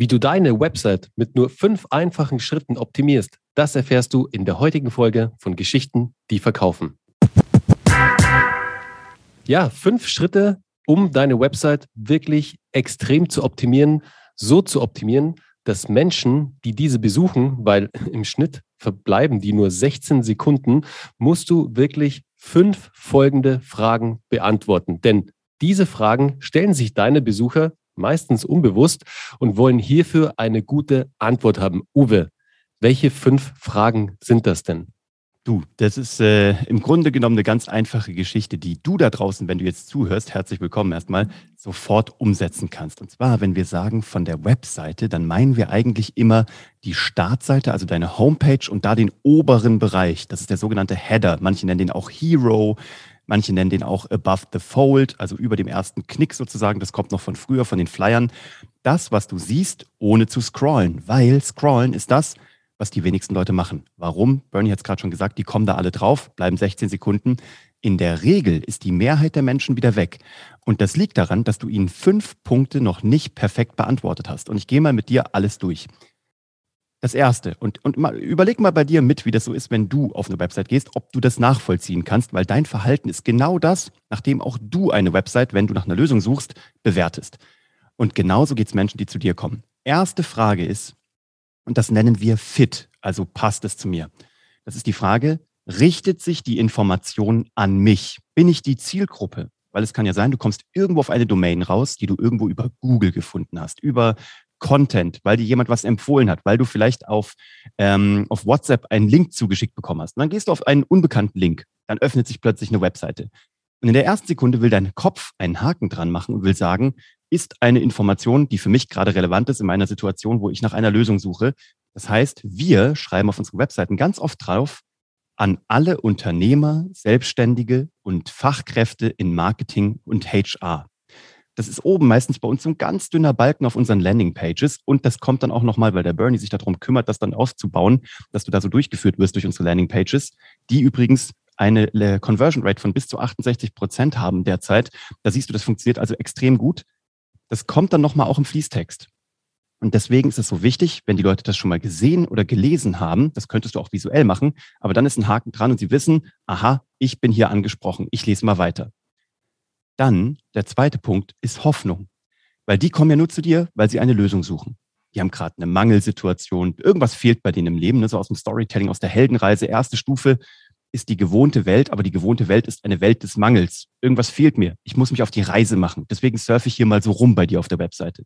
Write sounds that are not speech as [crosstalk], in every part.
Wie du deine Website mit nur fünf einfachen Schritten optimierst, das erfährst du in der heutigen Folge von Geschichten, die verkaufen. Ja, fünf Schritte, um deine Website wirklich extrem zu optimieren, so zu optimieren, dass Menschen, die diese besuchen, weil [laughs] im Schnitt verbleiben die nur 16 Sekunden, musst du wirklich fünf folgende Fragen beantworten. Denn diese Fragen stellen sich deine Besucher meistens unbewusst und wollen hierfür eine gute Antwort haben. Uwe, welche fünf Fragen sind das denn? Du, das ist äh, im Grunde genommen eine ganz einfache Geschichte, die du da draußen, wenn du jetzt zuhörst, herzlich willkommen erstmal, sofort umsetzen kannst. Und zwar, wenn wir sagen von der Webseite, dann meinen wir eigentlich immer die Startseite, also deine Homepage und da den oberen Bereich. Das ist der sogenannte Header. Manche nennen den auch Hero. Manche nennen den auch Above the Fold, also über dem ersten Knick sozusagen. Das kommt noch von früher, von den Flyern. Das, was du siehst, ohne zu scrollen. Weil scrollen ist das, was die wenigsten Leute machen. Warum? Bernie hat es gerade schon gesagt, die kommen da alle drauf, bleiben 16 Sekunden. In der Regel ist die Mehrheit der Menschen wieder weg. Und das liegt daran, dass du ihnen fünf Punkte noch nicht perfekt beantwortet hast. Und ich gehe mal mit dir alles durch. Das erste. Und, und mal, überleg mal bei dir mit, wie das so ist, wenn du auf eine Website gehst, ob du das nachvollziehen kannst, weil dein Verhalten ist genau das, nachdem auch du eine Website, wenn du nach einer Lösung suchst, bewertest. Und genauso geht es Menschen, die zu dir kommen. Erste Frage ist, und das nennen wir fit, also passt es zu mir. Das ist die Frage, richtet sich die Information an mich? Bin ich die Zielgruppe? Weil es kann ja sein, du kommst irgendwo auf eine Domain raus, die du irgendwo über Google gefunden hast, über Content, weil dir jemand was empfohlen hat, weil du vielleicht auf, ähm, auf WhatsApp einen Link zugeschickt bekommen hast. Und dann gehst du auf einen unbekannten Link, dann öffnet sich plötzlich eine Webseite. Und in der ersten Sekunde will dein Kopf einen Haken dran machen und will sagen, ist eine Information, die für mich gerade relevant ist in meiner Situation, wo ich nach einer Lösung suche. Das heißt, wir schreiben auf unseren Webseiten ganz oft drauf, an alle Unternehmer, Selbstständige und Fachkräfte in Marketing und HR. Das ist oben meistens bei uns so ein ganz dünner Balken auf unseren Landingpages. Und das kommt dann auch nochmal, weil der Bernie sich darum kümmert, das dann aufzubauen, dass du da so durchgeführt wirst durch unsere Landingpages, die übrigens eine äh, Conversion Rate von bis zu 68 Prozent haben derzeit. Da siehst du, das funktioniert also extrem gut. Das kommt dann nochmal auch im Fließtext. Und deswegen ist es so wichtig, wenn die Leute das schon mal gesehen oder gelesen haben, das könntest du auch visuell machen, aber dann ist ein Haken dran und sie wissen, aha, ich bin hier angesprochen, ich lese mal weiter. Dann, der zweite Punkt, ist Hoffnung. Weil die kommen ja nur zu dir, weil sie eine Lösung suchen. Die haben gerade eine Mangelsituation, irgendwas fehlt bei denen im Leben, ne, so aus dem Storytelling, aus der Heldenreise. Erste Stufe ist die gewohnte Welt, aber die gewohnte Welt ist eine Welt des Mangels. Irgendwas fehlt mir. Ich muss mich auf die Reise machen. Deswegen surfe ich hier mal so rum bei dir auf der Webseite.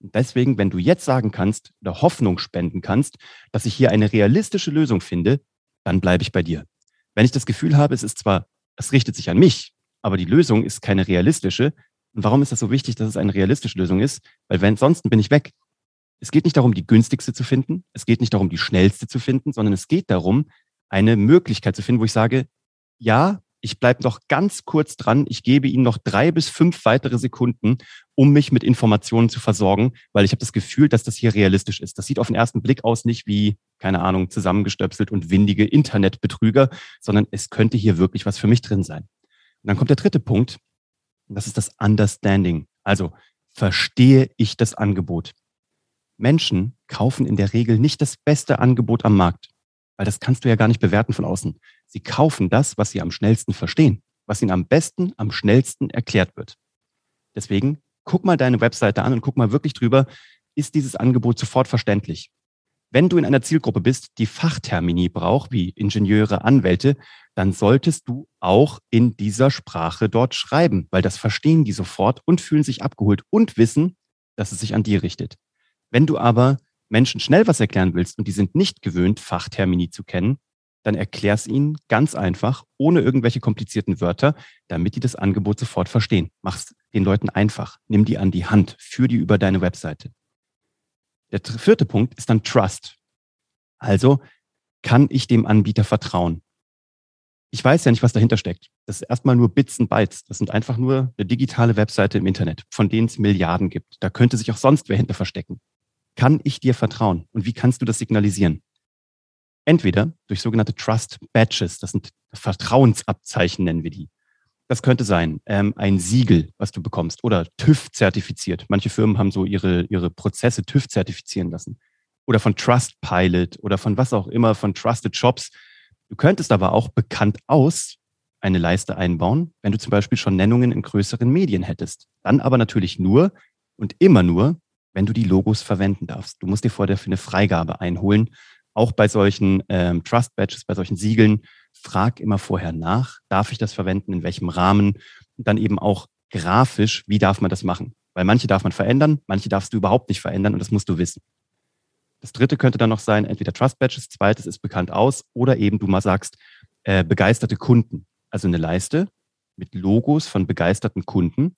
Und deswegen, wenn du jetzt sagen kannst oder Hoffnung spenden kannst, dass ich hier eine realistische Lösung finde, dann bleibe ich bei dir. Wenn ich das Gefühl habe, es ist zwar, es richtet sich an mich, aber die Lösung ist keine realistische. Und warum ist das so wichtig, dass es eine realistische Lösung ist? Weil wenn ansonsten bin ich weg. Es geht nicht darum, die günstigste zu finden. Es geht nicht darum, die schnellste zu finden, sondern es geht darum, eine Möglichkeit zu finden, wo ich sage, ja, ich bleibe noch ganz kurz dran. Ich gebe Ihnen noch drei bis fünf weitere Sekunden, um mich mit Informationen zu versorgen, weil ich habe das Gefühl, dass das hier realistisch ist. Das sieht auf den ersten Blick aus nicht wie, keine Ahnung, zusammengestöpselt und windige Internetbetrüger, sondern es könnte hier wirklich was für mich drin sein. Dann kommt der dritte Punkt, das ist das Understanding. Also verstehe ich das Angebot. Menschen kaufen in der Regel nicht das beste Angebot am Markt, weil das kannst du ja gar nicht bewerten von außen. Sie kaufen das, was sie am schnellsten verstehen, was ihnen am besten, am schnellsten erklärt wird. Deswegen guck mal deine Webseite an und guck mal wirklich drüber, ist dieses Angebot sofort verständlich? Wenn du in einer Zielgruppe bist, die Fachtermini braucht, wie Ingenieure, Anwälte, dann solltest du auch in dieser Sprache dort schreiben, weil das verstehen die sofort und fühlen sich abgeholt und wissen, dass es sich an die richtet. Wenn du aber Menschen schnell was erklären willst und die sind nicht gewöhnt, Fachtermini zu kennen, dann erklär's ihnen ganz einfach, ohne irgendwelche komplizierten Wörter, damit die das Angebot sofort verstehen. Mach's den Leuten einfach. Nimm die an die Hand, führ die über deine Webseite. Der vierte Punkt ist dann Trust. Also kann ich dem Anbieter vertrauen? Ich weiß ja nicht, was dahinter steckt. Das ist erstmal nur Bits und Bytes. Das sind einfach nur eine digitale Webseite im Internet, von denen es Milliarden gibt. Da könnte sich auch sonst wer hinter verstecken. Kann ich dir vertrauen? Und wie kannst du das signalisieren? Entweder durch sogenannte Trust Badges, das sind Vertrauensabzeichen, nennen wir die. Das könnte sein. Ähm, ein Siegel, was du bekommst. Oder TÜV zertifiziert. Manche Firmen haben so ihre, ihre Prozesse TÜV zertifizieren lassen. Oder von Trustpilot oder von was auch immer, von Trusted Shops. Du könntest aber auch bekannt aus eine Leiste einbauen, wenn du zum Beispiel schon Nennungen in größeren Medien hättest. Dann aber natürlich nur und immer nur, wenn du die Logos verwenden darfst. Du musst dir vorher eine Freigabe einholen. Auch bei solchen ähm, Trust Badges, bei solchen Siegeln, frag immer vorher nach, darf ich das verwenden, in welchem Rahmen und dann eben auch grafisch, wie darf man das machen? Weil manche darf man verändern, manche darfst du überhaupt nicht verändern und das musst du wissen. Das dritte könnte dann noch sein, entweder Trust Badges, zweites ist bekannt aus oder eben du mal sagst, äh, begeisterte Kunden. Also eine Leiste mit Logos von begeisterten Kunden.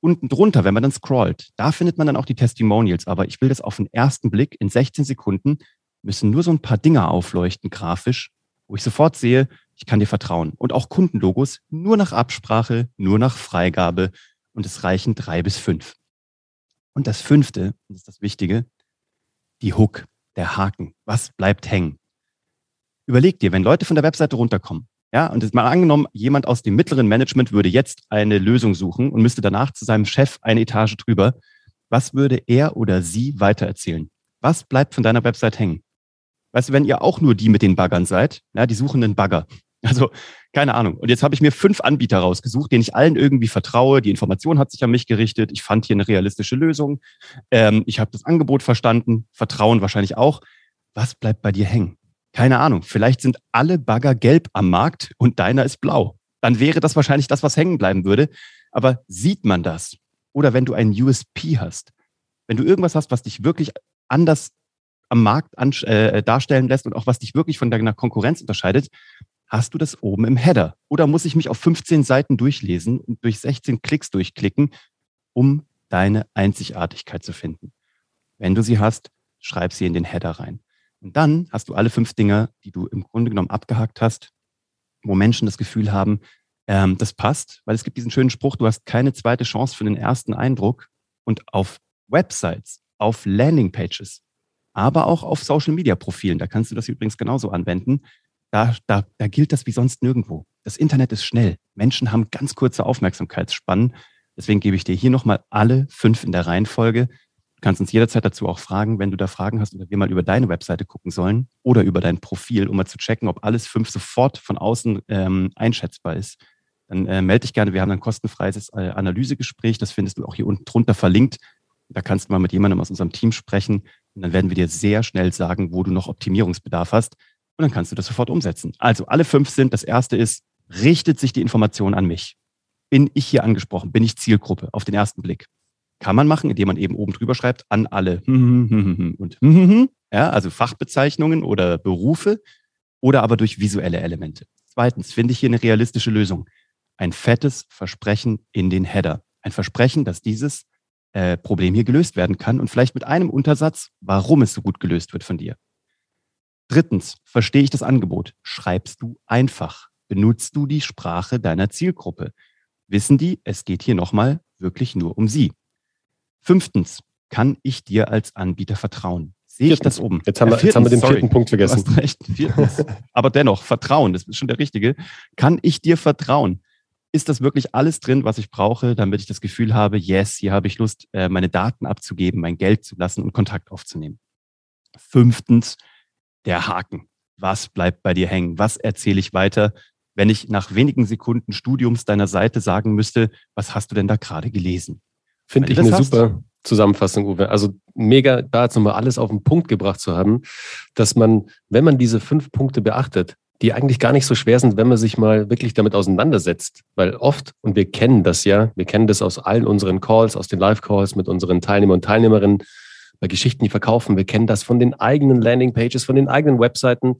Unten drunter, wenn man dann scrollt, da findet man dann auch die Testimonials. Aber ich will das auf den ersten Blick in 16 Sekunden müssen nur so ein paar Dinger aufleuchten grafisch, wo ich sofort sehe, ich kann dir vertrauen. Und auch Kundenlogos nur nach Absprache, nur nach Freigabe und es reichen drei bis fünf. Und das fünfte, das ist das Wichtige, die Hook, der Haken. Was bleibt hängen? Überleg dir, wenn Leute von der Webseite runterkommen, ja, und jetzt mal angenommen, jemand aus dem mittleren Management würde jetzt eine Lösung suchen und müsste danach zu seinem Chef eine Etage drüber. Was würde er oder sie weitererzählen? Was bleibt von deiner Website hängen? Weißt du, wenn ihr auch nur die mit den Baggern seid, ja, die suchen einen Bagger. Also, keine Ahnung. Und jetzt habe ich mir fünf Anbieter rausgesucht, denen ich allen irgendwie vertraue. Die Information hat sich an mich gerichtet. Ich fand hier eine realistische Lösung. Ähm, ich habe das Angebot verstanden. Vertrauen wahrscheinlich auch. Was bleibt bei dir hängen? Keine Ahnung. Vielleicht sind alle Bagger gelb am Markt und deiner ist blau. Dann wäre das wahrscheinlich das, was hängen bleiben würde. Aber sieht man das? Oder wenn du einen USP hast, wenn du irgendwas hast, was dich wirklich anders am Markt an, äh, darstellen lässt und auch was dich wirklich von deiner Konkurrenz unterscheidet, hast du das oben im Header. Oder muss ich mich auf 15 Seiten durchlesen und durch 16 Klicks durchklicken, um deine Einzigartigkeit zu finden. Wenn du sie hast, schreib sie in den Header rein. Und dann hast du alle fünf Dinge, die du im Grunde genommen abgehakt hast, wo Menschen das Gefühl haben, ähm, das passt, weil es gibt diesen schönen Spruch, du hast keine zweite Chance für den ersten Eindruck. Und auf Websites, auf Landingpages, aber auch auf Social-Media-Profilen. Da kannst du das übrigens genauso anwenden. Da, da, da gilt das wie sonst nirgendwo. Das Internet ist schnell. Menschen haben ganz kurze Aufmerksamkeitsspannen. Deswegen gebe ich dir hier nochmal alle fünf in der Reihenfolge. Du kannst uns jederzeit dazu auch fragen, wenn du da Fragen hast oder wir mal über deine Webseite gucken sollen oder über dein Profil, um mal zu checken, ob alles fünf sofort von außen ähm, einschätzbar ist. Dann äh, melde dich gerne. Wir haben ein kostenfreies äh, Analysegespräch. Das findest du auch hier unten drunter verlinkt. Da kannst du mal mit jemandem aus unserem Team sprechen und dann werden wir dir sehr schnell sagen, wo du noch Optimierungsbedarf hast. Und dann kannst du das sofort umsetzen. Also alle fünf sind, das erste ist, richtet sich die Information an mich? Bin ich hier angesprochen? Bin ich Zielgruppe auf den ersten Blick? Kann man machen, indem man eben oben drüber schreibt, an alle und ja, also Fachbezeichnungen oder Berufe oder aber durch visuelle Elemente. Zweitens, finde ich hier eine realistische Lösung. Ein fettes Versprechen in den Header. Ein Versprechen, dass dieses äh, Problem hier gelöst werden kann und vielleicht mit einem Untersatz, warum es so gut gelöst wird von dir. Drittens, verstehe ich das Angebot? Schreibst du einfach? Benutzt du die Sprache deiner Zielgruppe? Wissen die, es geht hier nochmal wirklich nur um sie? Fünftens, kann ich dir als Anbieter vertrauen? Sehe ich das oben? Jetzt haben, wir, jetzt haben wir den sorry, vierten Punkt vergessen. Du hast recht, viertens. [laughs] Aber dennoch, Vertrauen, das ist schon der richtige. Kann ich dir vertrauen? Ist das wirklich alles drin, was ich brauche, damit ich das Gefühl habe, yes, hier habe ich Lust, äh, meine Daten abzugeben, mein Geld zu lassen und Kontakt aufzunehmen. Fünftens, der Haken. Was bleibt bei dir hängen? Was erzähle ich weiter, wenn ich nach wenigen Sekunden Studiums deiner Seite sagen müsste, was hast du denn da gerade gelesen? Finde ich eine hast, super Zusammenfassung, Uwe. Also mega, da jetzt nochmal alles auf den Punkt gebracht zu haben, dass man, wenn man diese fünf Punkte beachtet, die eigentlich gar nicht so schwer sind, wenn man sich mal wirklich damit auseinandersetzt. Weil oft, und wir kennen das ja, wir kennen das aus allen unseren Calls, aus den Live-Calls mit unseren Teilnehmern und Teilnehmerinnen, bei Geschichten, die verkaufen, wir kennen das von den eigenen Landing-Pages, von den eigenen Webseiten.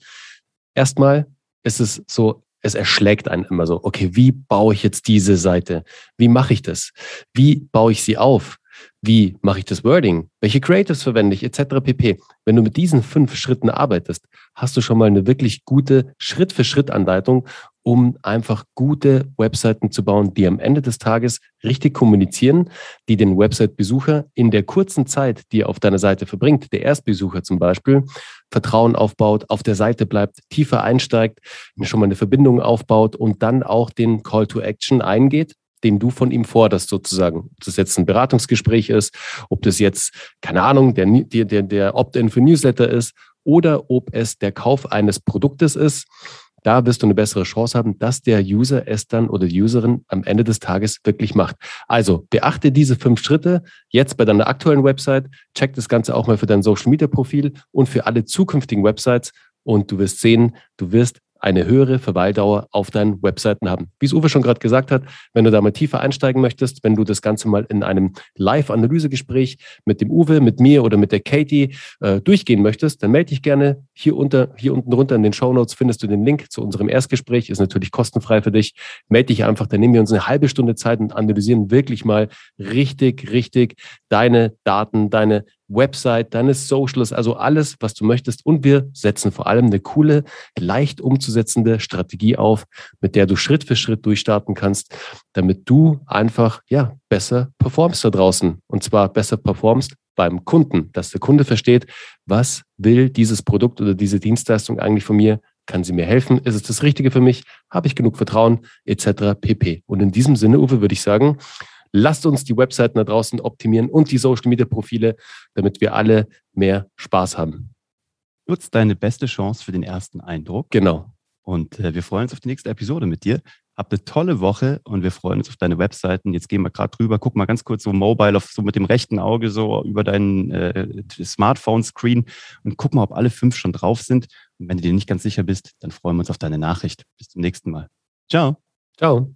Erstmal ist es so, es erschlägt einen immer so, okay, wie baue ich jetzt diese Seite? Wie mache ich das? Wie baue ich sie auf? Wie mache ich das Wording? Welche Creatives verwende ich? Etc. pp. Wenn du mit diesen fünf Schritten arbeitest, hast du schon mal eine wirklich gute Schritt-für-Schritt-Anleitung, um einfach gute Webseiten zu bauen, die am Ende des Tages richtig kommunizieren, die den Website-Besucher in der kurzen Zeit, die er auf deiner Seite verbringt, der Erstbesucher zum Beispiel, Vertrauen aufbaut, auf der Seite bleibt, tiefer einsteigt, schon mal eine Verbindung aufbaut und dann auch den Call to Action eingeht, den du von ihm forderst, sozusagen. Ob das jetzt ein Beratungsgespräch ist, ob das jetzt, keine Ahnung, der, der, der Opt-in für Newsletter ist oder ob es der Kauf eines Produktes ist. Da wirst du eine bessere Chance haben, dass der User es dann oder die Userin am Ende des Tages wirklich macht. Also beachte diese fünf Schritte jetzt bei deiner aktuellen Website. Check das Ganze auch mal für dein Social Media Profil und für alle zukünftigen Websites. Und du wirst sehen, du wirst eine höhere Verweildauer auf deinen Webseiten haben. Wie es Uwe schon gerade gesagt hat, wenn du da mal tiefer einsteigen möchtest, wenn du das Ganze mal in einem Live-Analysegespräch mit dem Uwe, mit mir oder mit der Katie äh, durchgehen möchtest, dann melde dich gerne. Hier, unter, hier unten drunter in den Show Notes findest du den Link zu unserem Erstgespräch. Ist natürlich kostenfrei für dich. Melde dich einfach, dann nehmen wir uns eine halbe Stunde Zeit und analysieren wirklich mal richtig, richtig deine Daten, deine Website, deine Socials, also alles, was du möchtest. Und wir setzen vor allem eine coole, leicht umzusetzende Strategie auf, mit der du Schritt für Schritt durchstarten kannst, damit du einfach, ja, besser performst da draußen. Und zwar besser performst beim Kunden, dass der Kunde versteht, was will dieses Produkt oder diese Dienstleistung eigentlich von mir? Kann sie mir helfen? Ist es das Richtige für mich? Habe ich genug Vertrauen? Etc. pp. Und in diesem Sinne, Uwe, würde ich sagen, Lasst uns die Webseiten da draußen optimieren und die Social Media Profile, damit wir alle mehr Spaß haben. Nutzt deine beste Chance für den ersten Eindruck. Genau. Und äh, wir freuen uns auf die nächste Episode mit dir. Habt eine tolle Woche und wir freuen uns auf deine Webseiten. Jetzt gehen wir gerade drüber, guck mal ganz kurz so mobile, auf, so mit dem rechten Auge so über deinen äh, Smartphone-Screen und guck mal, ob alle fünf schon drauf sind. Und wenn du dir nicht ganz sicher bist, dann freuen wir uns auf deine Nachricht. Bis zum nächsten Mal. Ciao. Ciao.